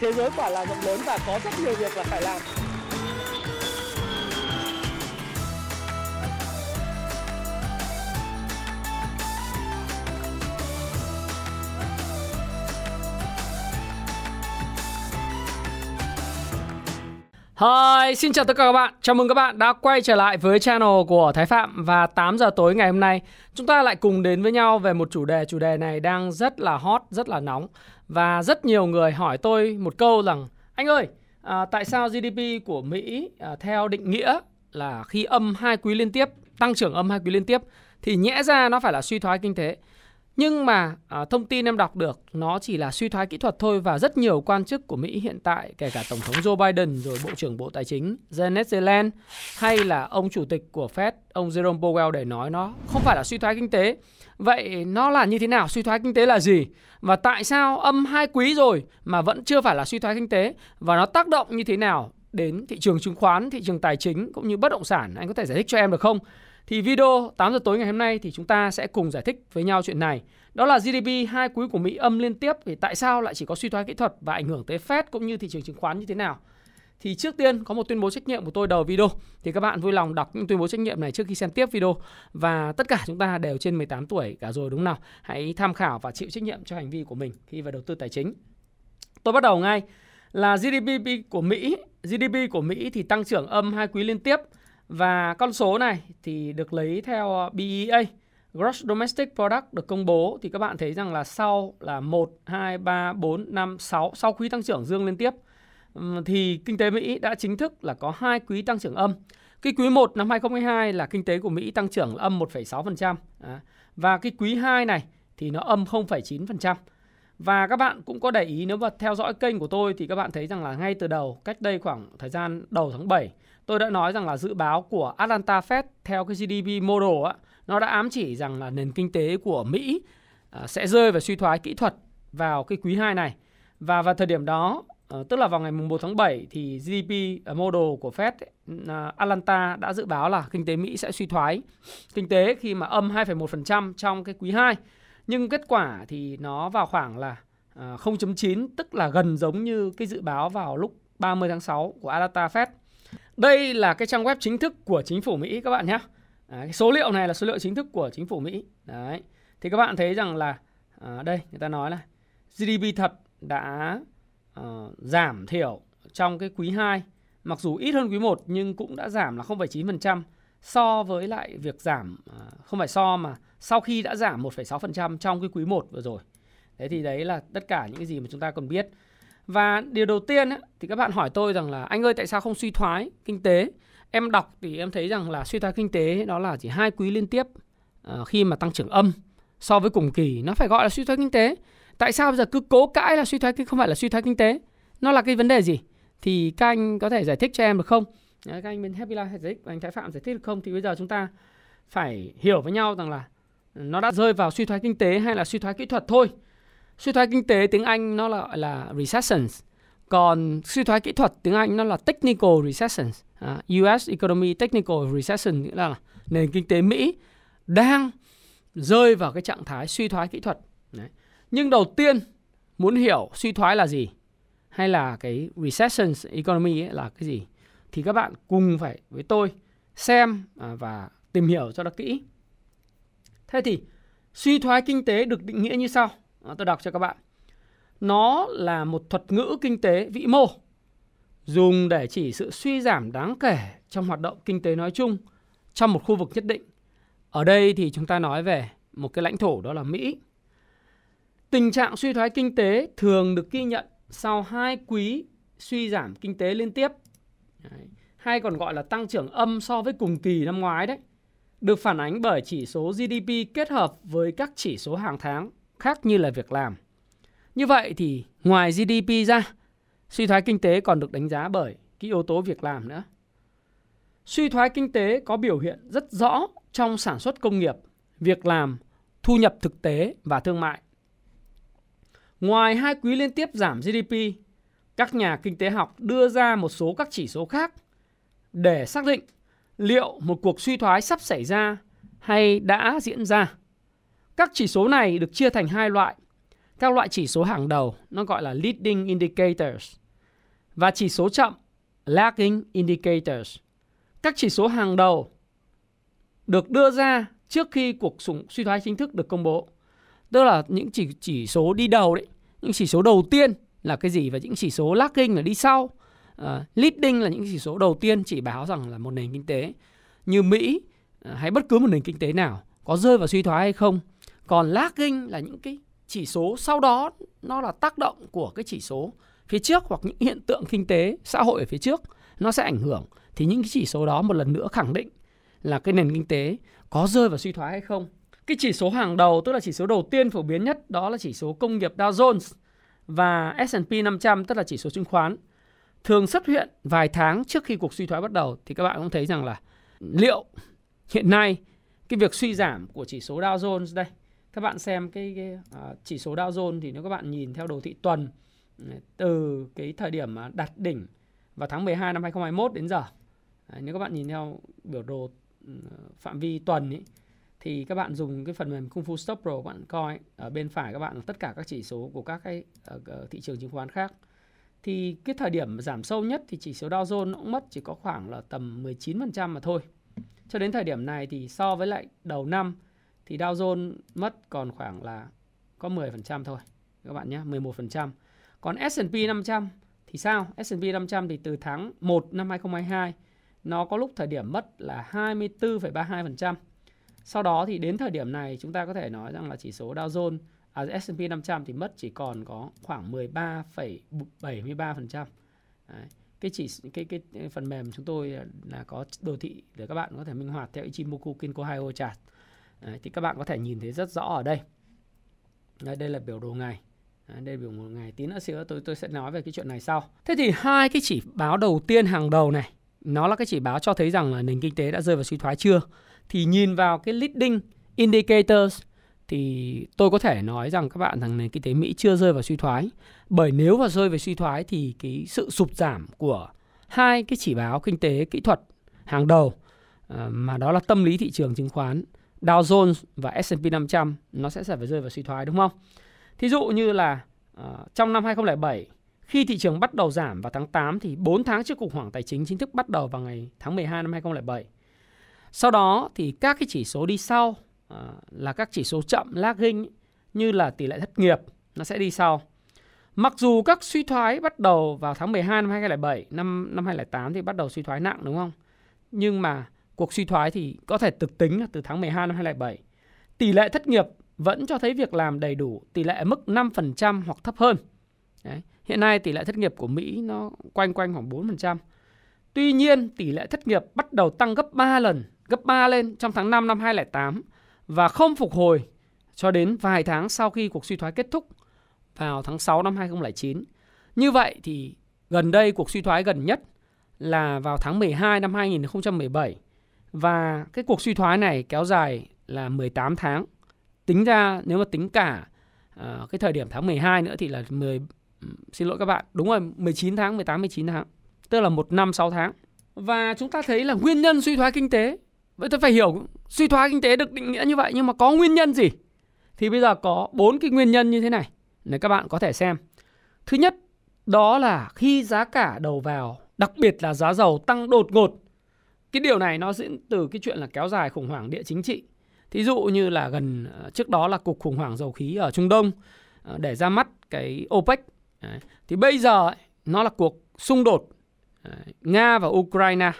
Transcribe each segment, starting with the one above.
thế giới quả là rộng lớn và có rất nhiều việc là phải làm. Hi, xin chào tất cả các bạn. Chào mừng các bạn đã quay trở lại với channel của Thái Phạm và 8 giờ tối ngày hôm nay chúng ta lại cùng đến với nhau về một chủ đề. Chủ đề này đang rất là hot, rất là nóng và rất nhiều người hỏi tôi một câu rằng anh ơi, à, tại sao GDP của Mỹ à, theo định nghĩa là khi âm hai quý liên tiếp, tăng trưởng âm hai quý liên tiếp thì nhẽ ra nó phải là suy thoái kinh tế. Nhưng mà à, thông tin em đọc được nó chỉ là suy thoái kỹ thuật thôi và rất nhiều quan chức của Mỹ hiện tại kể cả Tổng thống Joe Biden rồi Bộ trưởng Bộ Tài chính Janet Yellen hay là ông chủ tịch của Fed ông Jerome Powell để nói nó không phải là suy thoái kinh tế. Vậy nó là như thế nào? Suy thoái kinh tế là gì? Và tại sao âm hai quý rồi mà vẫn chưa phải là suy thoái kinh tế? Và nó tác động như thế nào đến thị trường chứng khoán, thị trường tài chính cũng như bất động sản? Anh có thể giải thích cho em được không? Thì video 8 giờ tối ngày hôm nay thì chúng ta sẽ cùng giải thích với nhau chuyện này. Đó là GDP hai quý của Mỹ âm liên tiếp thì tại sao lại chỉ có suy thoái kỹ thuật và ảnh hưởng tới Fed cũng như thị trường chứng khoán như thế nào? Thì trước tiên có một tuyên bố trách nhiệm của tôi đầu video thì các bạn vui lòng đọc những tuyên bố trách nhiệm này trước khi xem tiếp video và tất cả chúng ta đều trên 18 tuổi cả rồi đúng không nào? Hãy tham khảo và chịu trách nhiệm cho hành vi của mình khi vào đầu tư tài chính. Tôi bắt đầu ngay là GDP của Mỹ, GDP của Mỹ thì tăng trưởng âm hai quý liên tiếp và con số này thì được lấy theo ờ, BEA, Gross Domestic Product được công bố thì các bạn thấy rằng là sau là 1, 2, 3, 4, 5, 6, sau quý tăng trưởng dương liên tiếp thì kinh tế Mỹ đã chính thức là có hai quý tăng trưởng âm. Cái quý 1 năm 2022 là kinh tế của Mỹ tăng trưởng là âm 1,6%. Và cái quý 2 này thì nó âm 0,9%. Và các bạn cũng có để ý nếu mà theo dõi kênh của tôi thì các bạn thấy rằng là ngay từ đầu, cách đây khoảng thời gian đầu tháng 7, tôi đã nói rằng là dự báo của Atlanta Fed theo cái GDP model á, nó đã ám chỉ rằng là nền kinh tế của Mỹ à, sẽ rơi vào suy thoái kỹ thuật vào cái quý 2 này. Và vào thời điểm đó, ờ, tức là vào ngày 1 tháng 7 thì GDP à, model của Fed à, Atlanta đã dự báo là kinh tế Mỹ sẽ suy thoái kinh tế khi mà âm 2,1% trong cái quý 2. Nhưng kết quả thì nó vào khoảng là ờ, 0.9 tức là gần giống như cái dự báo vào lúc 30 tháng 6 của Atlanta Fed. Đây là cái trang web chính thức của chính phủ Mỹ các bạn nhé. Đấy, số liệu này là số liệu chính thức của chính phủ Mỹ. Đấy. Thì các bạn thấy rằng là à, đây người ta nói là GDP thật đã à, giảm thiểu trong cái quý 2 mặc dù ít hơn quý 1 nhưng cũng đã giảm là 0,9% so với lại việc giảm à, không phải so mà sau khi đã giảm 1,6% trong cái quý 1 vừa rồi. Thế thì đấy là tất cả những cái gì mà chúng ta cần biết. Và điều đầu tiên ấy, thì các bạn hỏi tôi rằng là anh ơi tại sao không suy thoái kinh tế? Em đọc thì em thấy rằng là suy thoái kinh tế đó là chỉ hai quý liên tiếp uh, khi mà tăng trưởng âm so với cùng kỳ nó phải gọi là suy thoái kinh tế. Tại sao bây giờ cứ cố cãi là suy thoái không phải là suy thoái kinh tế? Nó là cái vấn đề gì? Thì các anh có thể giải thích cho em được không? Các anh bên Happy Life giải thích, anh Thái Phạm giải thích được không? Thì bây giờ chúng ta phải hiểu với nhau rằng là nó đã rơi vào suy thoái kinh tế hay là suy thoái kỹ thuật thôi. Suy thoái kinh tế tiếng Anh nó là gọi là recession. Còn suy thoái kỹ thuật tiếng Anh nó là technical recession. À, US economy technical recession nghĩa là nền kinh tế Mỹ đang rơi vào cái trạng thái suy thoái kỹ thuật. Đấy. Nhưng đầu tiên muốn hiểu suy thoái là gì hay là cái recession economy ấy là cái gì thì các bạn cùng phải với tôi xem à, và tìm hiểu cho nó kỹ. Thế thì suy thoái kinh tế được định nghĩa như sau. À, tôi đọc cho các bạn. Nó là một thuật ngữ kinh tế vĩ mô dùng để chỉ sự suy giảm đáng kể trong hoạt động kinh tế nói chung trong một khu vực nhất định. Ở đây thì chúng ta nói về một cái lãnh thổ đó là Mỹ. Tình trạng suy thoái kinh tế thường được ghi nhận sau hai quý suy giảm kinh tế liên tiếp. Đấy. Hay còn gọi là tăng trưởng âm so với cùng kỳ năm ngoái đấy. Được phản ánh bởi chỉ số GDP kết hợp với các chỉ số hàng tháng khác như là việc làm. Như vậy thì ngoài GDP ra, suy thoái kinh tế còn được đánh giá bởi cái yếu tố việc làm nữa. Suy thoái kinh tế có biểu hiện rất rõ trong sản xuất công nghiệp, việc làm, thu nhập thực tế và thương mại. Ngoài hai quý liên tiếp giảm GDP, các nhà kinh tế học đưa ra một số các chỉ số khác để xác định liệu một cuộc suy thoái sắp xảy ra hay đã diễn ra. Các chỉ số này được chia thành hai loại. các loại chỉ số hàng đầu nó gọi là leading indicators và chỉ số chậm lagging indicators. Các chỉ số hàng đầu được đưa ra trước khi cuộc suy thoái chính thức được công bố. Tức là những chỉ chỉ số đi đầu đấy, những chỉ số đầu tiên là cái gì và những chỉ số lagging là đi sau. Uh, leading là những chỉ số đầu tiên chỉ báo rằng là một nền kinh tế như Mỹ uh, hay bất cứ một nền kinh tế nào có rơi vào suy thoái hay không. Còn lagging là những cái chỉ số sau đó nó là tác động của cái chỉ số phía trước hoặc những hiện tượng kinh tế xã hội ở phía trước nó sẽ ảnh hưởng thì những cái chỉ số đó một lần nữa khẳng định là cái nền kinh tế có rơi vào suy thoái hay không. Cái chỉ số hàng đầu tức là chỉ số đầu tiên phổ biến nhất đó là chỉ số công nghiệp Dow Jones và S&P 500 tức là chỉ số chứng khoán thường xuất hiện vài tháng trước khi cuộc suy thoái bắt đầu thì các bạn cũng thấy rằng là liệu hiện nay cái việc suy giảm của chỉ số Dow Jones đây các bạn xem cái, cái uh, chỉ số Dow Jones thì nếu các bạn nhìn theo đồ thị tuần à, từ cái thời điểm mà đạt đỉnh vào tháng 12 năm 2021 đến giờ Đấy, nếu các bạn nhìn theo biểu đồ ừ, phạm vi tuần ấy, thì các bạn dùng cái phần mềm Kung Fu Stop Pro các bạn coi ở bên phải các bạn là tất cả các chỉ số của các cái uh, thị trường chứng khoán khác thì cái thời điểm giảm sâu nhất thì chỉ số Dow Jones cũng mất chỉ có khoảng là tầm 19% mà thôi. Cho đến thời điểm này thì so với lại đầu năm thì Dow Jones mất còn khoảng là có 10% thôi các bạn nhé, 11%. Còn S&P 500 thì sao? S&P 500 thì từ tháng 1 năm 2022 nó có lúc thời điểm mất là 24,32%. Sau đó thì đến thời điểm này chúng ta có thể nói rằng là chỉ số Dow Jones à, S&P 500 thì mất chỉ còn có khoảng 13,73%. Đấy. Cái chỉ cái cái phần mềm chúng tôi là có đồ thị để các bạn có thể minh hoạt theo Ichimoku Kinko Hyo chart. Đấy, thì các bạn có thể nhìn thấy rất rõ ở đây. Đây, đây là biểu đồ ngày. Đấy, đây là biểu đồ ngày. Tí nữa xíu tôi tôi sẽ nói về cái chuyện này sau. Thế thì hai cái chỉ báo đầu tiên hàng đầu này, nó là cái chỉ báo cho thấy rằng là nền kinh tế đã rơi vào suy thoái chưa? Thì nhìn vào cái leading indicators thì tôi có thể nói rằng các bạn rằng nền kinh tế Mỹ chưa rơi vào suy thoái. Bởi nếu mà rơi vào suy thoái thì cái sự sụt giảm của hai cái chỉ báo kinh tế kỹ thuật hàng đầu ờ, mà đó là tâm lý thị trường chứng khoán, Dow Jones và S&P 500 nó sẽ phải rơi vào suy thoái, đúng không? Thí dụ như là ờ, trong năm 2007 khi thị trường bắt đầu giảm vào tháng 8 thì 4 tháng trước khủng hoảng tài chính chính thức bắt đầu vào ngày tháng 12 năm 2007. Sau đó thì các cái chỉ số đi sau Ờ, là các chỉ số chậm lagging như là tỷ lệ thất nghiệp nó sẽ đi sau. Mặc dù các suy thoái bắt đầu vào tháng 12 năm 2007, năm năm 2008 thì bắt đầu suy thoái nặng đúng không? Nhưng mà cuộc suy thoái thì có thể thực tính là từ tháng 12 năm 2007. Tỷ lệ thất nghiệp vẫn cho thấy việc làm đầy đủ, tỷ lệ ở mức 5% hoặc thấp hơn. Đấy. Hiện nay tỷ lệ thất nghiệp của Mỹ nó quanh quanh khoảng 4%. Tuy nhiên, tỷ lệ thất nghiệp bắt đầu tăng gấp 3 lần, gấp 3 lên trong tháng 5 năm 2008 và không phục hồi cho đến vài tháng sau khi cuộc suy thoái kết thúc vào tháng 6 năm 2009. Như vậy thì gần đây cuộc suy thoái gần nhất là vào tháng 12 năm 2017 và cái cuộc suy thoái này kéo dài là 18 tháng. Tính ra nếu mà tính cả uh, cái thời điểm tháng 12 nữa thì là 10 xin lỗi các bạn, đúng rồi 19 tháng, 18 19 tháng. Tức là 1 năm 6 tháng. Và chúng ta thấy là nguyên nhân suy thoái kinh tế. Vậy tôi phải hiểu suy thoái kinh tế được định nghĩa như vậy nhưng mà có nguyên nhân gì? Thì bây giờ có bốn cái nguyên nhân như thế này để các bạn có thể xem. Thứ nhất, đó là khi giá cả đầu vào, đặc biệt là giá dầu tăng đột ngột cái điều này nó diễn từ cái chuyện là kéo dài khủng hoảng địa chính trị. Thí dụ như là gần ờ, trước đó là cuộc khủng hoảng dầu khí ở Trung Đông ờ, để ra mắt cái OPEC. Thì bây giờ nó là cuộc xung đột ờ, Nga và Ukraine.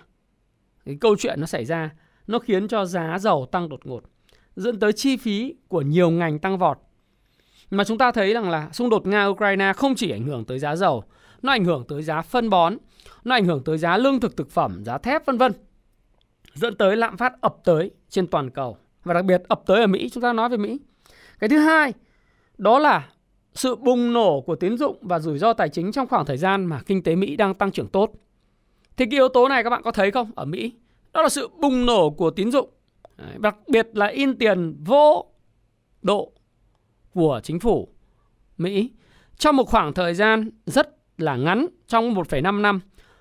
Cái câu chuyện nó xảy ra nó khiến cho giá dầu tăng đột ngột dẫn tới chi phí của nhiều ngành tăng vọt. Mà chúng ta thấy rằng là xung đột Nga-Ukraine không chỉ ảnh hưởng tới giá dầu, nó ảnh hưởng tới giá phân bón, nó ảnh hưởng tới giá lương thực thực phẩm, giá thép vân vân dẫn tới lạm phát ập tới trên toàn cầu và đặc biệt ập tới ở Mỹ chúng ta nói về Mỹ. Cái thứ hai đó là sự bùng nổ của tín dụng và rủi ro tài chính trong khoảng thời gian mà kinh tế Mỹ đang tăng trưởng tốt. Thì cái yếu tố này các bạn có thấy không ở Mỹ? Đó là sự bùng nổ của tín dụng. Đặc biệt là in tiền vô độ của chính phủ Mỹ trong một khoảng thời gian rất là ngắn trong 1,5 năm.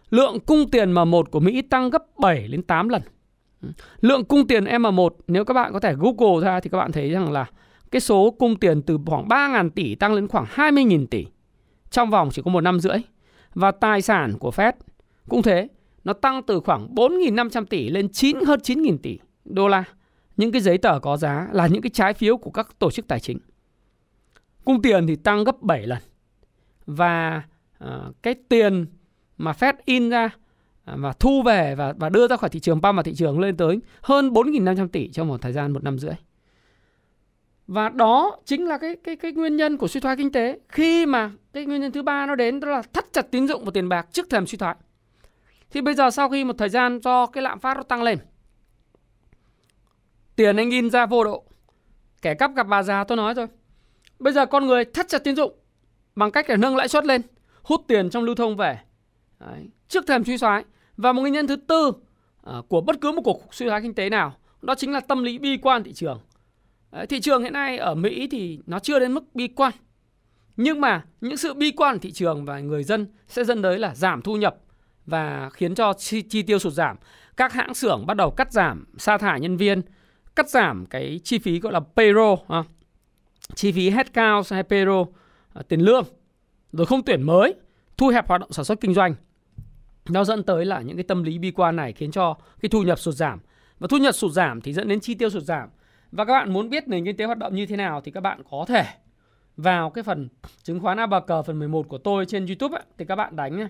Lượng cung tiền M1 của Mỹ tăng gấp 7 đến 8 lần. Lượng cung tiền M1 nếu các bạn có thể Google ra thì các bạn thấy rằng là cái số cung tiền từ khoảng 3.000 tỷ tăng lên khoảng 20.000 tỷ trong vòng chỉ có một năm rưỡi. Và tài sản của Fed cũng thế, nó tăng từ khoảng 4.500 tỷ lên 9 hơn 9.000 tỷ đô la. Những cái giấy tờ có giá là những cái trái phiếu của các tổ chức tài chính. Cung tiền thì tăng gấp 7 lần. Và uh, cái tiền mà Fed in ra ờ, và thu về và và đưa ra khỏi thị trường, bao vào thị trường lên tới hơn 4.500 tỷ trong một thời gian một năm rưỡi. Và đó chính là cái cái cái nguyên nhân của suy thoái kinh tế. Khi mà cái nguyên nhân thứ ba nó đến đó là thắt chặt tín dụng và tiền bạc trước thềm suy thoái. Thì bây giờ sau khi một thời gian do cái lạm phát nó tăng lên, tiền anh in ra vô độ, kẻ cắp gặp bà già tôi nói rồi. Bây giờ con người thắt chặt tín dụng bằng cách để nâng lãi suất lên, hút tiền trong lưu thông về. Đấy. Trước thềm suy thoái. Và một nguyên nhân thứ tư uh, của bất cứ một cuộc suy thoái kinh tế nào, đó chính là tâm lý bi quan thị trường. Đấy, thị trường hiện nay ở Mỹ thì nó chưa đến mức bi quan. Nhưng mà những sự bi quan thị trường và người dân sẽ dẫn tới là giảm thu nhập và khiến cho chi, chi tiêu sụt giảm. Các hãng xưởng bắt đầu cắt giảm sa thải nhân viên, cắt giảm cái chi phí gọi là payroll, à, chi phí headcount hay payroll, à, tiền lương, rồi không tuyển mới, thu hẹp hoạt động sản xuất kinh doanh. Nó dẫn tới là những cái tâm lý bi quan này khiến cho cái thu nhập sụt giảm. Và thu nhập sụt giảm thì dẫn đến chi tiêu sụt giảm. Và các bạn muốn biết nền kinh tế hoạt động như thế nào thì các bạn có thể vào cái phần chứng khoán ABC phần 11 của tôi trên YouTube ấy, thì các bạn đánh nhé.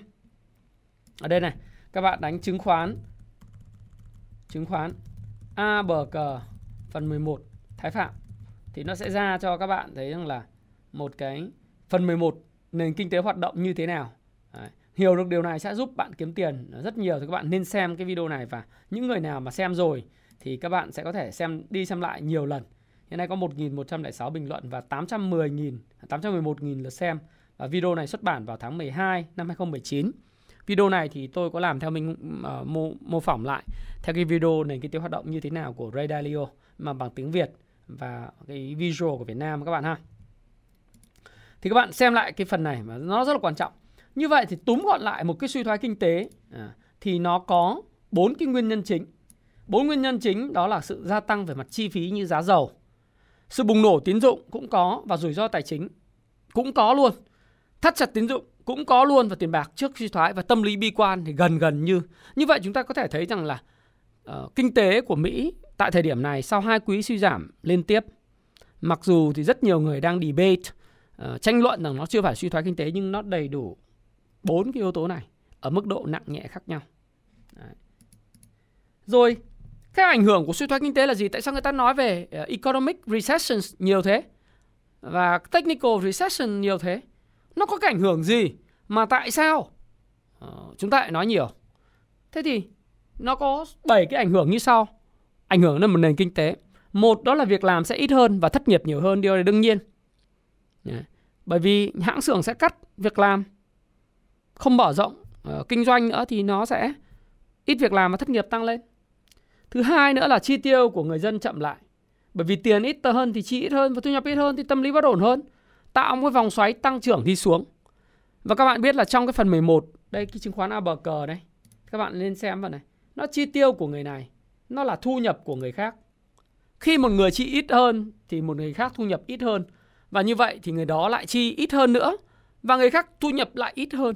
Ở đây này, các bạn đánh chứng khoán chứng khoán a bờ cờ phần 11 Thái Phạm thì nó sẽ ra cho các bạn thấy rằng là một cái phần 11 nền kinh tế hoạt động như thế nào. Đấy. Hiểu được điều này sẽ giúp bạn kiếm tiền rất nhiều thì các bạn nên xem cái video này và những người nào mà xem rồi thì các bạn sẽ có thể xem đi xem lại nhiều lần. Hiện nay có 1.106 bình luận và 810.000, 811.000 lượt xem. Và video này xuất bản vào tháng 12 năm 2019. Video này thì tôi có làm theo mình uh, mô, mô phỏng lại theo cái video nền kinh tế hoạt động như thế nào của Ray Dalio mà bằng tiếng Việt và cái visual của Việt Nam các bạn ha. Thì các bạn xem lại cái phần này mà nó rất là quan trọng. Như vậy thì túm gọn lại một cái suy thoái kinh tế à, thì nó có bốn cái nguyên nhân chính. Bốn nguyên nhân chính đó là sự gia tăng về mặt chi phí như giá dầu, sự bùng nổ tín dụng cũng có và rủi ro tài chính cũng có luôn. Thắt chặt tín dụng cũng có luôn và tiền bạc trước suy thoái và tâm lý bi quan thì gần gần như. Như vậy chúng ta có thể thấy rằng là uh, kinh tế của Mỹ tại thời điểm này sau hai quý suy giảm liên tiếp mặc dù thì rất nhiều người đang debate uh, tranh luận rằng nó chưa phải suy thoái kinh tế nhưng nó đầy đủ bốn cái yếu tố này ở mức độ nặng nhẹ khác nhau. Đấy. Rồi cái ảnh hưởng của suy thoái kinh tế là gì? Tại sao người ta nói về uh, economic recession nhiều thế? Và technical recession nhiều thế? Nó có cái ảnh hưởng gì? Mà tại sao? ờ, chúng ta lại nói nhiều. Thế thì nó có 7 cái ảnh hưởng như sau. Ảnh hưởng lên một nền kinh tế. Một đó là việc làm sẽ ít hơn và thất nghiệp nhiều hơn, điều này đương nhiên. Bởi vì hãng xưởng sẽ cắt việc làm, không mở rộng uh, kinh doanh nữa thì nó sẽ ít việc làm và thất nghiệp tăng lên. Thứ hai nữa là chi tiêu của người dân chậm lại. Bởi vì tiền ít hơn thì chi ít hơn và thu nhập ít hơn thì tâm lý bất ổn hơn. Tạo một vòng xoáy tăng trưởng đi xuống. Và các bạn biết là trong cái phần 11, đây cái chứng khoán ABC đây. Các bạn lên xem vào này. Nó chi tiêu của người này, nó là thu nhập của người khác. Khi một người chi ít hơn thì một người khác thu nhập ít hơn. Và như vậy thì người đó lại chi ít hơn nữa. Và người khác thu nhập lại ít hơn.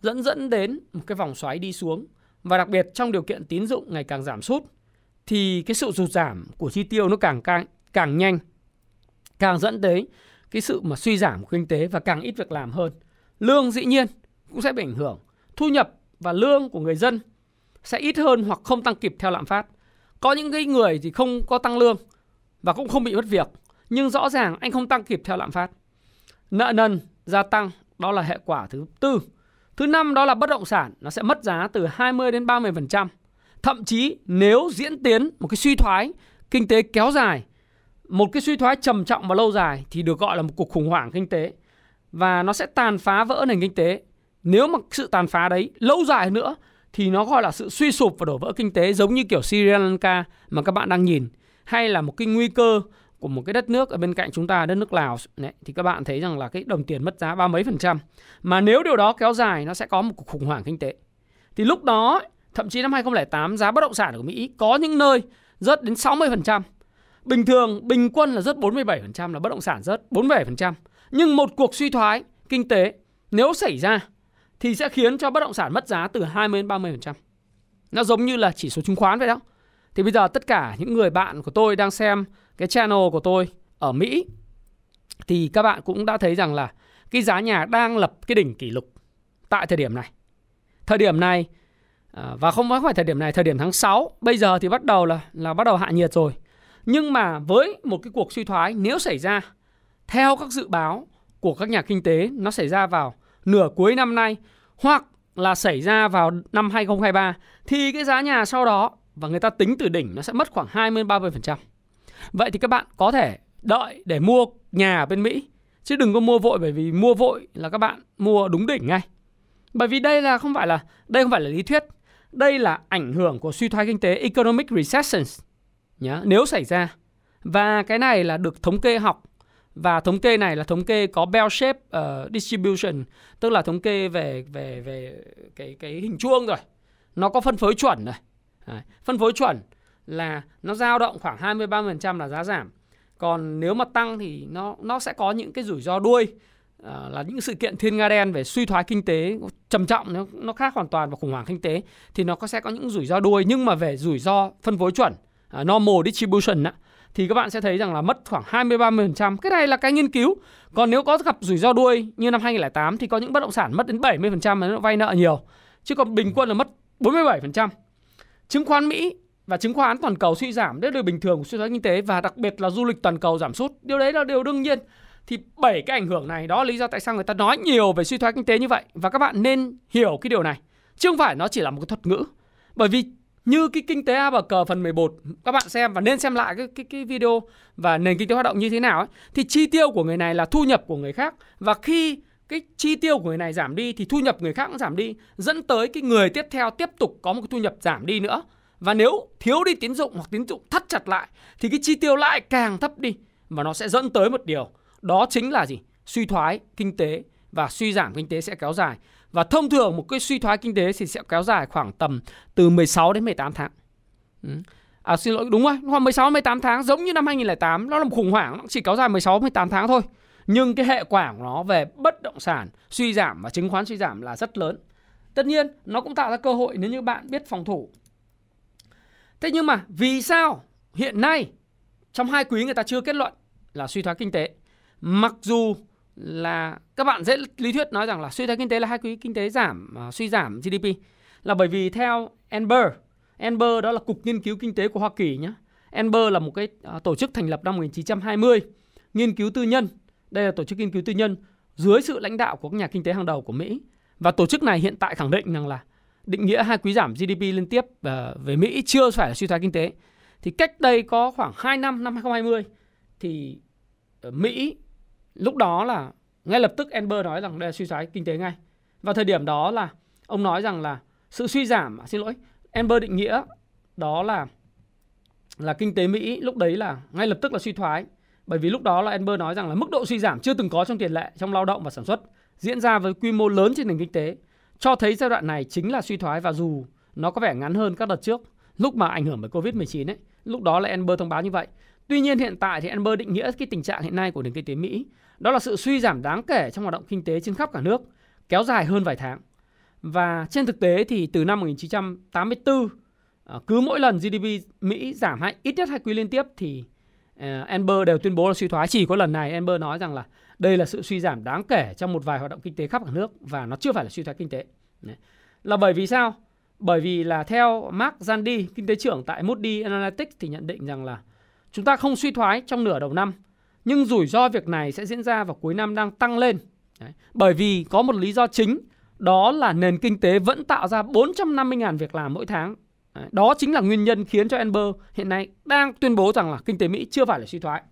Dẫn dẫn đến một cái vòng xoáy đi xuống. Và đặc biệt trong điều kiện tín dụng ngày càng giảm sút thì cái sự sụt giảm của chi tiêu nó càng càng càng nhanh càng dẫn tới cái sự mà suy giảm của kinh tế và càng ít việc làm hơn lương dĩ nhiên cũng sẽ bị ảnh hưởng. Thu nhập và lương của người dân sẽ ít hơn hoặc không tăng kịp theo lạm phát. Có những cái người thì không có tăng lương và cũng không bị mất việc nhưng rõ ràng anh không tăng kịp theo lạm phát. Nợ nần gia tăng đó là hệ quả thứ tư. Thứ năm đó là bất động sản nó sẽ mất giá từ 20 đến 30 phần trăm. Thậm chí nếu diễn tiến một cái suy thoái kinh tế kéo dài, một cái suy thoái trầm trọng và lâu dài thì được gọi là một cuộc khủng hoảng kinh tế và nó sẽ tàn phá vỡ nền kinh tế. Nếu mà sự tàn phá đấy lâu dài nữa thì nó gọi là sự suy sụp và đổ vỡ kinh tế giống như kiểu Sri Lanka mà các bạn đang nhìn hay là một cái nguy cơ của một cái đất nước ở bên cạnh chúng ta đất nước Lào đấy, thì các bạn thấy rằng là cái đồng tiền mất giá ba mấy phần trăm mà nếu điều đó kéo dài nó sẽ có một cuộc khủng hoảng kinh tế thì lúc đó Thậm chí năm 2008 giá bất động sản của Mỹ có những nơi rớt đến 60%. Bình thường bình quân là rất 47% là bất động sản rất 47%. Nhưng một cuộc suy thoái kinh tế nếu xảy ra thì sẽ khiến cho bất động sản mất giá từ 20 đến 30%. Nó giống như là chỉ số chứng khoán vậy đó. Thì bây giờ tất cả những người bạn của tôi đang xem cái channel của tôi ở Mỹ thì các bạn cũng đã thấy rằng là cái giá nhà đang lập cái đỉnh kỷ lục tại thời điểm này. Thời điểm này à, và không phải thời điểm này, thời điểm tháng 6, bây giờ thì bắt đầu là là bắt đầu hạ nhiệt rồi. Nhưng mà với một cái cuộc suy thoái nếu xảy ra theo các dự báo của các nhà kinh tế nó xảy ra vào nửa cuối năm nay hoặc là xảy ra vào năm 2023 thì cái giá nhà sau đó và người ta tính từ đỉnh nó sẽ mất khoảng 20 30%. Vậy thì các bạn có thể đợi để mua nhà ở bên Mỹ chứ đừng có mua vội bởi vì mua vội là các bạn mua đúng đỉnh ngay. Bởi vì đây là không phải là đây không phải là lý thuyết, đây là ảnh hưởng của suy thoái kinh tế economic recession nhá, nếu xảy ra. Và cái này là được thống kê học và thống kê này là thống kê có bell shape uh, distribution, tức là thống kê về về về cái cái hình chuông rồi. Nó có phân phối chuẩn rồi. Đấy. Phân phối chuẩn là nó dao động khoảng 20 30% là giá giảm. Còn nếu mà tăng thì nó nó sẽ có những cái rủi ro đuôi uh, là những sự kiện thiên nga đen về suy thoái kinh tế trầm trọng nó nó khác hoàn toàn và khủng hoảng kinh tế thì nó có sẽ có những rủi ro đuôi nhưng mà về rủi ro phân phối chuẩn uh, normal distribution á, thì các bạn sẽ thấy rằng là mất khoảng 20 30%. Cái này là cái nghiên cứu. Còn nếu có gặp rủi ro đuôi như năm 2008 thì có những bất động sản mất đến 70% mà nó vay nợ nhiều. Chứ còn bình quân là mất 47%. Chứng khoán Mỹ và chứng khoán toàn cầu suy giảm đấy là bình thường của suy thoái kinh tế và đặc biệt là du lịch toàn cầu giảm sút. Điều đấy là điều đương nhiên. Thì bảy cái ảnh hưởng này đó là lý do tại sao người ta nói nhiều về suy thoái kinh tế như vậy và các bạn nên hiểu cái điều này. Chứ không phải nó chỉ là một cái thuật ngữ. Bởi vì như cái kinh tế A bờ cờ phần 11 các bạn xem và nên xem lại cái cái cái video và nền kinh tế hoạt động như thế nào ấy, thì chi tiêu của người này là thu nhập của người khác. Và khi cái chi tiêu của người này giảm đi thì thu nhập người khác cũng giảm đi, dẫn tới cái người tiếp theo tiếp tục có một cái thu nhập giảm đi nữa. Và nếu thiếu đi tín dụng hoặc tín dụng thắt chặt lại thì cái chi tiêu lại càng thấp đi và nó sẽ dẫn tới một điều, đó chính là gì? Suy thoái kinh tế và suy giảm kinh tế sẽ kéo dài và thông thường một cái suy thoái kinh tế thì sẽ kéo dài khoảng tầm từ 16 đến 18 tháng. Ừ. À xin lỗi đúng rồi, khoảng 16 18 tháng giống như năm 2008 nó là một khủng hoảng nó chỉ kéo dài 16 18 tháng thôi. Nhưng cái hệ quả của nó về bất động sản suy giảm và chứng khoán suy giảm là rất lớn. Tất nhiên nó cũng tạo ra cơ hội nếu như bạn biết phòng thủ. Thế nhưng mà vì sao hiện nay trong hai quý người ta chưa kết luận là suy thoái kinh tế mặc dù là các bạn dễ lý thuyết nói rằng là suy thoái kinh tế là hai quý kinh tế giảm uh, suy giảm GDP là bởi vì theo Enber Enber đó là cục nghiên cứu kinh tế của Hoa Kỳ nhé Enber là một cái uh, tổ chức thành lập năm 1920 nghiên cứu tư nhân. Đây là tổ chức nghiên cứu tư nhân dưới sự lãnh đạo của các nhà kinh tế hàng đầu của Mỹ. Và tổ chức này hiện tại khẳng định rằng là định nghĩa hai quý giảm GDP liên tiếp uh, về Mỹ chưa phải là suy thoái kinh tế. Thì cách đây có khoảng 2 năm năm 2020 thì Mỹ Lúc đó là ngay lập tức Amber nói rằng đây là suy thoái kinh tế ngay. Và thời điểm đó là ông nói rằng là sự suy giảm, à, xin lỗi, Amber định nghĩa đó là là kinh tế Mỹ lúc đấy là ngay lập tức là suy thoái. Bởi vì lúc đó là Amber nói rằng là mức độ suy giảm chưa từng có trong tiền lệ trong lao động và sản xuất diễn ra với quy mô lớn trên nền kinh tế cho thấy giai đoạn này chính là suy thoái và dù nó có vẻ ngắn hơn các đợt trước lúc mà ảnh hưởng bởi Covid-19 ấy, lúc đó là Amber thông báo như vậy. Tuy nhiên hiện tại thì Amber định nghĩa cái tình trạng hiện nay của nền kinh tế Mỹ đó là sự suy giảm đáng kể trong hoạt động kinh tế trên khắp cả nước, kéo dài hơn vài tháng. Và trên thực tế thì từ năm 1984 ờ, cứ mỗi lần GDP Mỹ giảm hay ít nhất hai quý liên tiếp thì ờ, Amber đều tuyên bố là suy thoái. Chỉ có lần này Amber nói rằng là đây là sự suy giảm đáng kể trong một vài hoạt động kinh tế khắp cả nước và nó chưa phải là suy thoái kinh tế. Đấy. Là bởi vì sao? Bởi vì là theo Mark Zandi, kinh tế trưởng tại Moody Analytics thì nhận định rằng là chúng ta không suy thoái trong nửa đầu năm nhưng rủi ro việc này sẽ diễn ra vào cuối năm đang tăng lên. Đấy. Bởi vì có một lý do chính đó là nền kinh tế vẫn tạo ra 450.000 việc làm mỗi tháng. Đấy. Đó chính là nguyên nhân khiến cho Enber hiện nay đang tuyên bố rằng là kinh tế Mỹ chưa phải là suy thoái.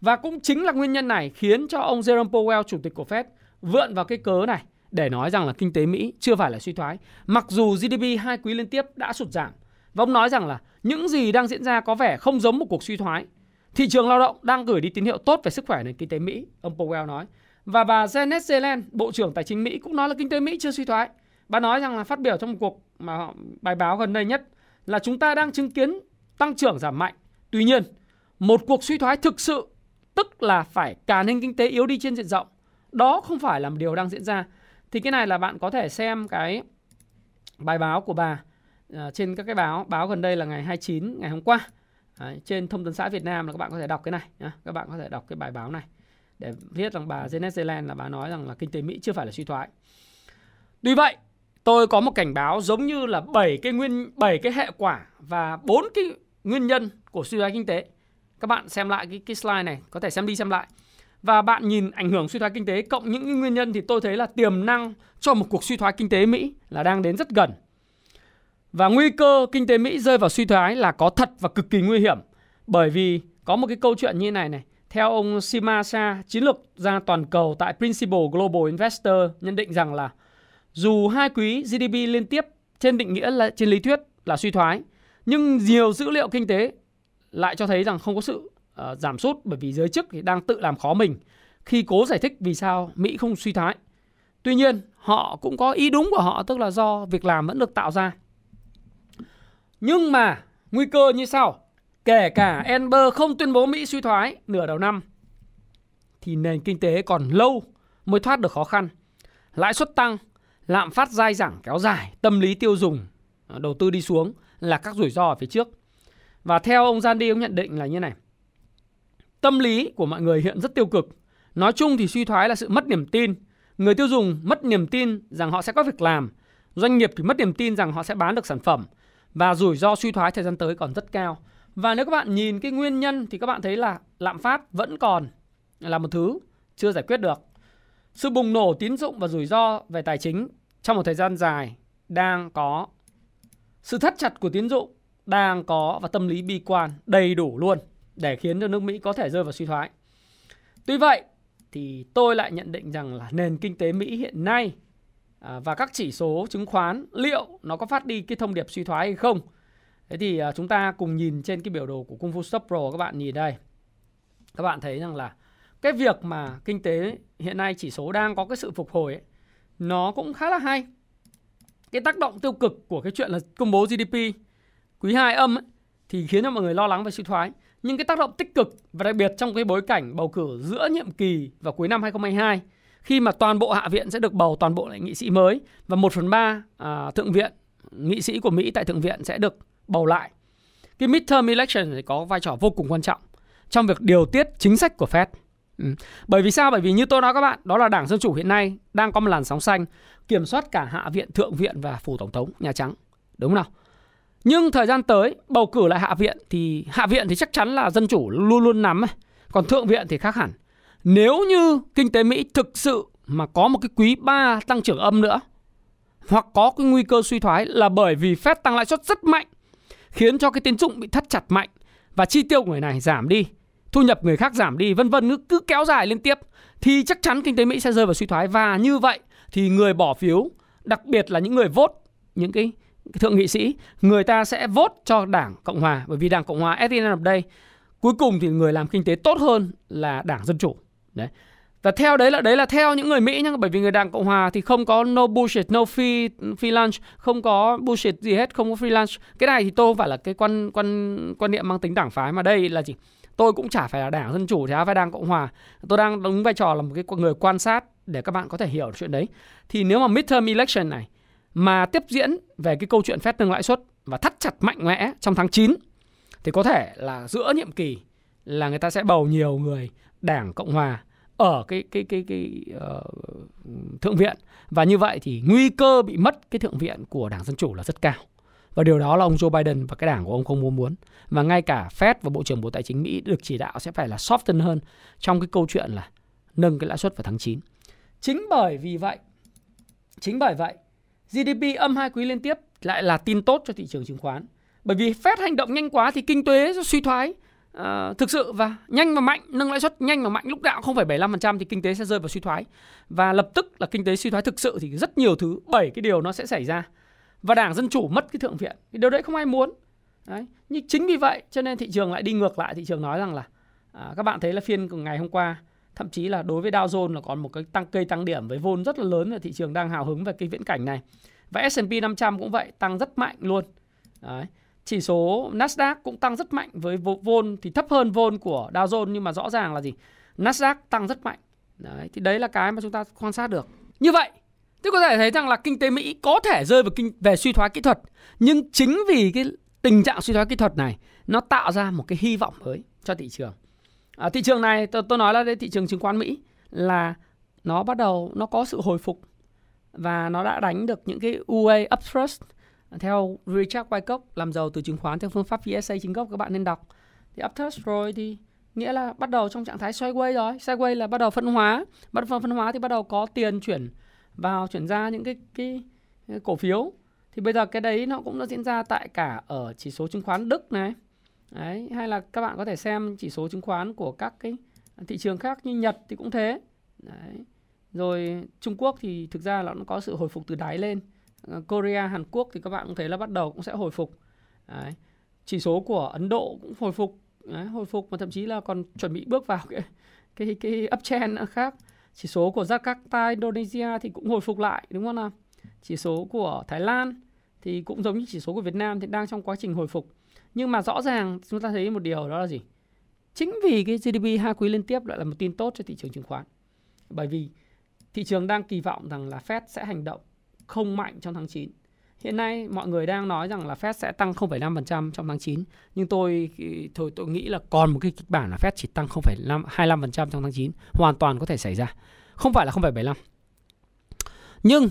Và cũng chính là nguyên nhân này khiến cho ông Jerome Powell, chủ tịch của Fed, vượn vào cái cớ này để nói rằng là kinh tế Mỹ chưa phải là suy thoái. Mặc dù GDP hai quý liên tiếp đã sụt giảm. Và ông nói rằng là những gì đang diễn ra có vẻ không giống một cuộc suy thoái Thị trường lao động đang gửi đi tín hiệu tốt về sức khỏe nền kinh tế Mỹ, ông Powell nói. Và bà Janet Yellen, Bộ trưởng Tài chính Mỹ cũng nói là kinh tế Mỹ chưa suy thoái. Bà nói rằng là phát biểu trong một cuộc mà bài báo gần đây nhất là chúng ta đang chứng kiến tăng trưởng giảm mạnh. Tuy nhiên, một cuộc suy thoái thực sự tức là phải cả nền kinh tế yếu đi trên diện rộng. Đó không phải là một điều đang diễn ra. Thì cái này là bạn có thể xem cái bài báo của bà uh, trên các cái báo báo gần đây là ngày 29 ngày hôm qua Đấy, trên thông tấn xã Việt Nam là các bạn có thể đọc cái này nhá. các bạn có thể đọc cái bài báo này để viết rằng bà Janet Yellen là bà nói rằng là kinh tế Mỹ chưa phải là suy thoái. Tuy vậy, tôi có một cảnh báo giống như là 7 cái nguyên 7 cái hệ quả và 4 cái nguyên nhân của suy thoái kinh tế. Các bạn xem lại cái cái slide này, có thể xem đi xem lại. Và bạn nhìn ảnh hưởng suy thoái kinh tế cộng những nguyên nhân thì tôi thấy là tiềm năng cho một cuộc suy thoái kinh tế Mỹ là đang đến rất gần. Và nguy cơ kinh tế Mỹ rơi vào suy thoái là có thật và cực kỳ nguy hiểm. Bởi vì có một cái câu chuyện như này này. Theo ông Sima Sa, chiến lược gia toàn cầu tại Principal Global Investor nhận định rằng là dù hai quý GDP liên tiếp trên định nghĩa là trên lý thuyết là suy thoái, nhưng nhiều dữ liệu kinh tế lại cho thấy rằng không có sự uh, giảm sút bởi vì giới chức thì đang tự làm khó mình khi cố giải thích vì sao Mỹ không suy thoái. Tuy nhiên, họ cũng có ý đúng của họ tức là do việc làm vẫn được tạo ra. Nhưng mà nguy cơ như sau, kể cả Enber không tuyên bố Mỹ suy thoái nửa đầu năm thì nền kinh tế còn lâu mới thoát được khó khăn. Lãi suất tăng, lạm phát dai dẳng kéo dài, tâm lý tiêu dùng à, đầu tư đi xuống là các rủi ro ở phía trước. Và theo ông Zandy ông nhận định là như này. Tâm lý của mọi người hiện rất tiêu cực. Nói chung thì suy thoái là sự mất niềm tin. Người tiêu dùng mất niềm tin rằng họ sẽ có việc làm. Doanh nghiệp thì mất niềm tin rằng họ sẽ bán được sản phẩm. Và rủi ro suy thoái thời gian tới còn rất cao. Và nếu các bạn nhìn cái nguyên nhân thì các bạn thấy là lạm phát vẫn còn là một thứ chưa giải quyết được. Sự bùng nổ tín dụng và rủi ro về tài chính trong một thời gian dài đang có. Sự thắt chặt của tín dụng đang có và tâm lý bi quan đầy đủ luôn để khiến cho nước Mỹ có thể rơi vào suy thoái. Tuy vậy thì tôi lại nhận định rằng là nền kinh tế Mỹ hiện nay à, và các chỉ số chứng khoán liệu nó có phát đi cái thông điệp suy thoái hay không? Thế thì à, chúng ta cùng nhìn trên cái biểu đồ của Kung Fu Stop Pro các bạn nhìn đây. Các bạn thấy rằng là cái việc mà kinh tế hiện nay chỉ số đang có cái sự phục hồi ấy, nó cũng khá là hay. Cái tác động tiêu cực của cái chuyện là công bố GDP quý 2 âm ấy, thì khiến cho mọi người lo lắng về suy thoái. Nhưng cái tác động tích cực và đặc biệt trong cái bối cảnh bầu cử giữa nhiệm kỳ vào cuối năm 2022 khi mà toàn bộ hạ viện sẽ được bầu toàn bộ lại nghị sĩ mới và 1 phần 3 à, thượng viện nghị sĩ của Mỹ tại thượng viện sẽ được bầu lại. Cái midterm election thì có vai trò vô cùng quan trọng trong việc điều tiết chính sách của Fed. Ừ. Bởi vì sao? Bởi vì như tôi nói các bạn, đó là Đảng Dân Chủ hiện nay đang có một làn sóng xanh kiểm soát cả Hạ viện, Thượng viện và Phủ Tổng thống Nhà Trắng. Đúng không nào? Nhưng thời gian tới bầu cử lại Hạ viện thì Hạ viện thì chắc chắn là Dân Chủ luôn luôn nắm. Còn Thượng viện thì khác hẳn. Nếu như kinh tế Mỹ thực sự mà có một cái quý 3 tăng trưởng âm nữa hoặc có cái nguy cơ suy thoái là bởi vì Fed tăng lãi suất rất mạnh khiến cho cái tín dụng bị thắt chặt mạnh và chi tiêu của người này giảm đi, thu nhập người khác giảm đi, vân vân cứ kéo dài liên tiếp thì chắc chắn kinh tế Mỹ sẽ rơi vào suy thoái và như vậy thì người bỏ phiếu, đặc biệt là những người vote những cái thượng nghị sĩ, người ta sẽ vote cho Đảng Cộng hòa bởi vì Đảng Cộng hòa at the end of day cuối cùng thì người làm kinh tế tốt hơn là Đảng Dân chủ. Đấy. Và theo đấy là đấy là theo những người Mỹ nhá, bởi vì người Đảng Cộng hòa thì không có no bullshit, no free free lunch, không có bullshit gì hết, không có free lunch. Cái này thì tôi không phải là cái quan quan quan niệm mang tính đảng phái mà đây là gì? Tôi cũng chả phải là Đảng Dân chủ thì phải Đảng Cộng hòa. Tôi đang đứng vai trò là một cái người quan sát để các bạn có thể hiểu chuyện đấy. Thì nếu mà midterm election này mà tiếp diễn về cái câu chuyện phép nâng lãi suất và thắt chặt mạnh mẽ trong tháng 9 thì có thể là giữa nhiệm kỳ là người ta sẽ bầu nhiều người Đảng Cộng hòa ở cái cái cái cái uh, thượng viện và như vậy thì nguy cơ bị mất cái thượng viện của Đảng Dân chủ là rất cao. Và điều đó là ông Joe Biden và cái đảng của ông không muốn muốn. Và ngay cả Fed và Bộ trưởng Bộ Tài chính Mỹ được chỉ đạo sẽ phải là soften hơn trong cái câu chuyện là nâng cái lãi suất vào tháng 9. Chính bởi vì vậy, chính bởi vậy, GDP âm hai quý liên tiếp lại là tin tốt cho thị trường chứng khoán. Bởi vì Fed hành động nhanh quá thì kinh tế suy thoái uh, thực sự và nhanh và mạnh nâng lãi suất nhanh và mạnh lúc nào không phải 75% thì kinh tế sẽ rơi vào suy thoái. Và lập tức là kinh tế suy thoái thực sự thì rất nhiều thứ bảy cái điều nó sẽ xảy ra. Và đảng dân chủ mất cái thượng viện cái điều đấy không ai muốn. Đấy. nhưng chính vì vậy cho nên thị trường lại đi ngược lại. Thị trường nói rằng là à, các bạn thấy là phiên của ngày hôm qua thậm chí là đối với Dow Jones là còn một cái tăng cây tăng điểm với vốn rất là lớn và thị trường đang hào hứng về cái viễn cảnh này. Và S&P 500 cũng vậy tăng rất mạnh luôn. Đấy chỉ số Nasdaq cũng tăng rất mạnh với vôn thì thấp hơn vôn của Dow Jones nhưng mà rõ ràng là gì? Nasdaq tăng rất mạnh. Đấy, thì đấy là cái mà chúng ta quan sát được. Như vậy, tức có thể thấy rằng là kinh tế Mỹ có thể rơi vào kinh về suy thoái kỹ thuật, nhưng chính vì cái tình trạng suy thoái kỹ thuật này nó tạo ra một cái hy vọng mới cho thị trường. À, thị trường này tôi, tôi nói là đây thị trường chứng khoán Mỹ là nó bắt đầu nó có sự hồi phục và nó đã đánh được những cái UA upthrust theo Richard Wyckoff làm giàu từ chứng khoán theo phương pháp VSA chính gốc các bạn nên đọc. Thì uptrend rồi thì nghĩa là bắt đầu trong trạng thái sideways rồi. Sideways là bắt đầu phân hóa. Bắt đầu phân hóa thì bắt đầu có tiền chuyển vào chuyển ra những cái cái, cái cổ phiếu. Thì bây giờ cái đấy nó cũng đã diễn ra tại cả ở chỉ số chứng khoán Đức này. Đấy hay là các bạn có thể xem chỉ số chứng khoán của các cái thị trường khác như Nhật thì cũng thế. Đấy rồi Trung Quốc thì thực ra là nó có sự hồi phục từ đáy lên. Ờ, Korea Hàn Quốc thì các bạn cũng thấy là bắt đầu cũng sẽ hồi phục. Đấy. chỉ số của Ấn Độ cũng hồi phục. Đấy, hồi phục mà thậm chí là còn chuẩn bị bước vào cái cái cái uptrend khác. Chỉ số của Jakarta Indonesia thì cũng hồi phục lại đúng không nào? Chỉ số của Thái Lan thì cũng giống như chỉ số của Việt Nam thì đang trong quá trình hồi phục. Nhưng mà rõ ràng chúng ta thấy một điều đó là gì? Chính vì cái GDP hai quý liên tiếp lại là một tin tốt cho thị trường chứng khoán. Bởi vì thị trường đang kỳ vọng rằng là Fed sẽ hành động không mạnh trong tháng 9 Hiện nay mọi người đang nói rằng là Fed sẽ tăng 0,5% trong tháng 9 nhưng tôi ờ, thôi tôi nghĩ là còn một cái kịch bản là Fed chỉ tăng 0,25% trong tháng 9 hoàn toàn có thể xảy ra. Không phải là 0,75. Nhưng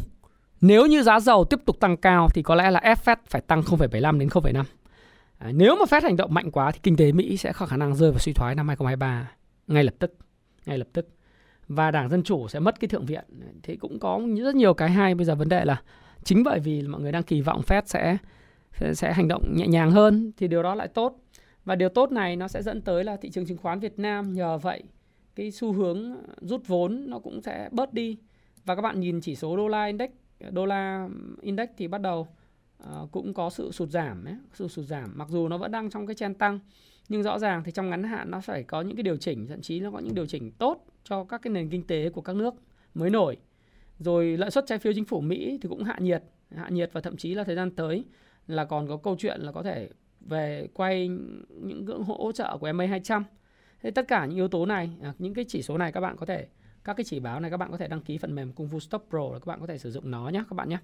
nếu như giá dầu tiếp tục tăng cao thì có lẽ là Fed phải tăng 0,75 đến 0,5. À, nếu mà Fed hành động mạnh quá thì kinh tế Mỹ sẽ có khả năng rơi vào suy thoái năm 2023 ngay lập tức. Ngay lập tức. Và Đảng Dân Chủ sẽ mất cái thượng viện. Thì cũng có rất nhiều cái hay. Bây giờ vấn đề là chính bởi vì mọi người đang kỳ vọng Fed sẽ sẽ hành động nhẹ nhàng hơn thì điều đó lại tốt và điều tốt này nó sẽ dẫn tới là thị trường chứng khoán Việt Nam nhờ vậy cái xu hướng rút vốn nó cũng sẽ bớt đi và các bạn nhìn chỉ số đô la index đô la index thì bắt đầu uh, cũng có sự sụt giảm ấy, sự sụt giảm mặc dù nó vẫn đang trong cái chen tăng nhưng rõ ràng thì trong ngắn hạn nó phải có những cái điều chỉnh thậm chí nó có những điều chỉnh tốt cho các cái nền kinh tế của các nước mới nổi rồi lãi suất trái phiếu chính phủ Mỹ thì cũng hạ nhiệt, hạ nhiệt và thậm chí là thời gian tới là còn có câu chuyện là có thể về quay những ngưỡng hỗ trợ của MA200. Thế tất cả những yếu tố này, à, những cái chỉ số này các bạn có thể các cái chỉ báo này các bạn có thể đăng ký phần mềm Kung Fu Stop Pro là các bạn có thể sử dụng nó nhé các bạn nhé.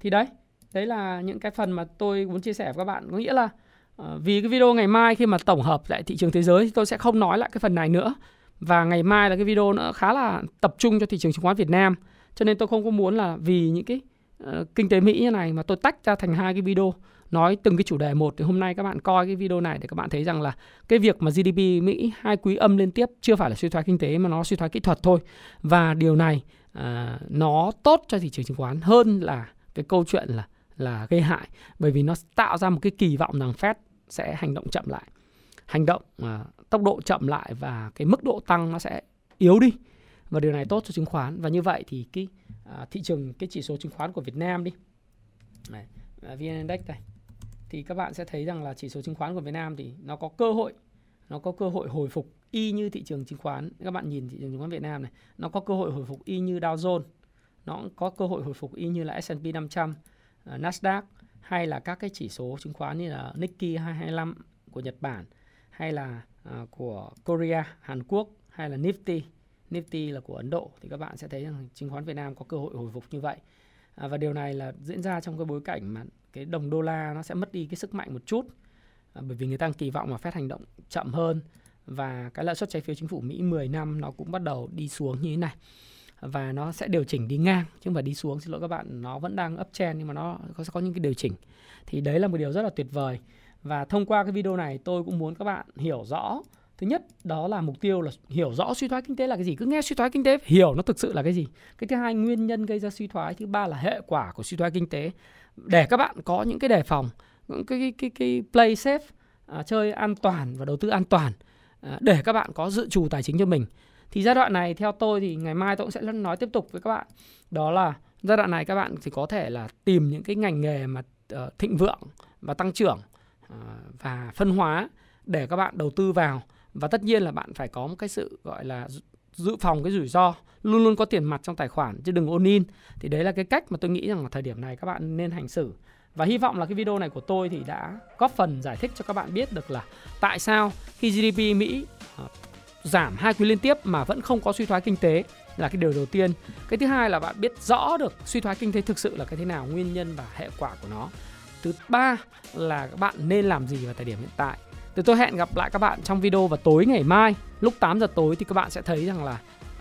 Thì đấy, đấy là những cái phần mà tôi muốn chia sẻ với các bạn. Có nghĩa là uh, Ờ, vì cái video ngày mai khi mà tổng hợp lại thị trường thế giới thì tôi sẽ không nói lại cái phần này nữa. Và ngày mai là cái video nó khá là tập trung cho thị trường chứng khoán Việt Nam. Cho nên tôi không có muốn là vì những cái uh, kinh tế Mỹ như này mà tôi tách ra thành hai cái video. Nói từng cái chủ đề một thì hôm nay các bạn coi cái video này để các bạn thấy rằng là cái việc mà GDP Mỹ hai quý âm liên tiếp chưa phải là suy thoái kinh tế mà nó suy thoái kỹ thuật thôi. Và điều này uh, nó tốt cho thị trường chứng khoán hơn là cái câu chuyện là là gây hại. Bởi vì nó tạo ra một cái kỳ vọng rằng Fed sẽ hành động chậm lại. Hành động à, tốc độ chậm lại và cái mức độ tăng nó sẽ yếu đi. Và điều này tốt cho chứng khoán. Và như vậy thì cái à, thị trường cái chỉ số chứng khoán của Việt Nam đi. Này, à, VN Index này thì các bạn sẽ thấy rằng là chỉ số chứng khoán của Việt Nam thì nó có cơ hội nó có cơ hội hồi phục y như thị trường chứng khoán. Các bạn nhìn thị trường chứng khoán Việt Nam này nó có cơ hội hồi phục y như Dow Jones nó có cơ hội hồi phục y như là S&P 500 à, Nasdaq hay là các cái chỉ số chứng khoán như là Nikkei 225 của Nhật Bản hay là uh, của Korea Hàn Quốc hay là Nifty Nifty là của Ấn Độ thì các bạn sẽ thấy rằng chứng khoán Việt Nam có cơ hội hồi phục như vậy. À, và điều này là diễn ra trong cái bối cảnh mà cái đồng đô la nó sẽ mất đi cái sức mạnh một chút. À, bởi vì người ta kỳ vọng mà phép hành động chậm hơn và cái lãi suất trái phiếu chính phủ Mỹ 10 năm nó cũng bắt đầu đi xuống như thế này và nó sẽ điều chỉnh đi ngang. Chứ không phải đi xuống xin lỗi các bạn nó vẫn đang uptrend nhưng mà nó có sẽ có những cái điều chỉnh. Thì đấy là một điều rất là tuyệt vời. Và thông qua cái video này tôi cũng muốn các bạn hiểu rõ. Thứ nhất đó là mục tiêu là hiểu rõ suy thoái kinh tế là cái gì. Cứ nghe suy thoái kinh tế hiểu nó thực sự là cái gì. Cái thứ hai nguyên nhân gây ra suy thoái. Thứ ba là hệ quả của suy thoái kinh tế. Để các bạn có những cái đề phòng những cái cái cái, cái play safe à, chơi an toàn và đầu tư an toàn à, để các bạn có dự trù tài chính cho mình thì giai đoạn này theo tôi thì ngày mai tôi cũng sẽ nói tiếp tục với các bạn. Đó là giai đoạn này các bạn thì có thể là tìm những cái ngành nghề mà uh, thịnh vượng và tăng trưởng uh, và phân hóa để các bạn đầu tư vào. Và tất nhiên là bạn phải có một cái sự gọi là dự phòng cái rủi ro luôn luôn có tiền mặt trong tài khoản chứ đừng ôn in. Thì đấy là cái cách mà tôi nghĩ rằng là thời điểm này các bạn nên hành xử. Và hy vọng là cái video này của tôi thì đã góp phần giải thích cho các bạn biết được là tại sao khi GDP Mỹ ờ, giảm hai quý liên tiếp mà vẫn không có suy thoái kinh tế là cái điều đầu tiên. Cái thứ hai là bạn biết rõ được suy thoái kinh tế thực sự là cái thế nào, nguyên nhân và hệ quả của nó. Thứ ba là các bạn nên làm gì vào thời điểm hiện tại. Thì tôi hẹn gặp lại các bạn trong video vào tối ngày mai lúc 8 giờ tối thì các bạn sẽ thấy rằng là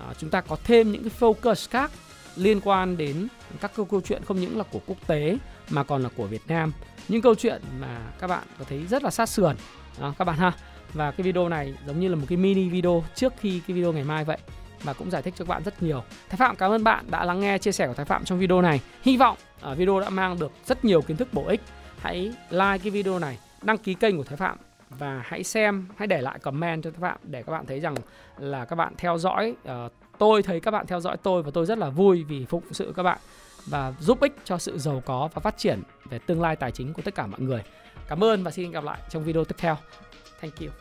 uh, chúng ta có thêm những cái focus khác liên quan đến các câu, câu chuyện không những là của quốc tế mà còn là của Việt Nam. Những câu chuyện mà các bạn có thấy rất là sát sườn đó, các bạn ha. Và cái video này giống như là một cái mini video trước khi cái video ngày mai vậy và cũng giải thích cho các bạn rất nhiều. Thái Phạm cảm ơn bạn đã lắng nghe chia sẻ của Thái Phạm trong video này. Hy vọng ở video đã mang được rất nhiều kiến thức bổ ích. Hãy like cái video này, đăng ký kênh của Thái Phạm và hãy xem, hãy để lại comment cho Thái Phạm để các bạn thấy rằng là các bạn theo dõi uh, tôi thấy các bạn theo dõi tôi và tôi rất là vui vì phục sự các bạn và giúp ích cho sự giàu có và phát triển về tương lai tài chính của tất cả mọi người. Cảm ơn và xin gặp lại trong video tiếp theo. Thank you.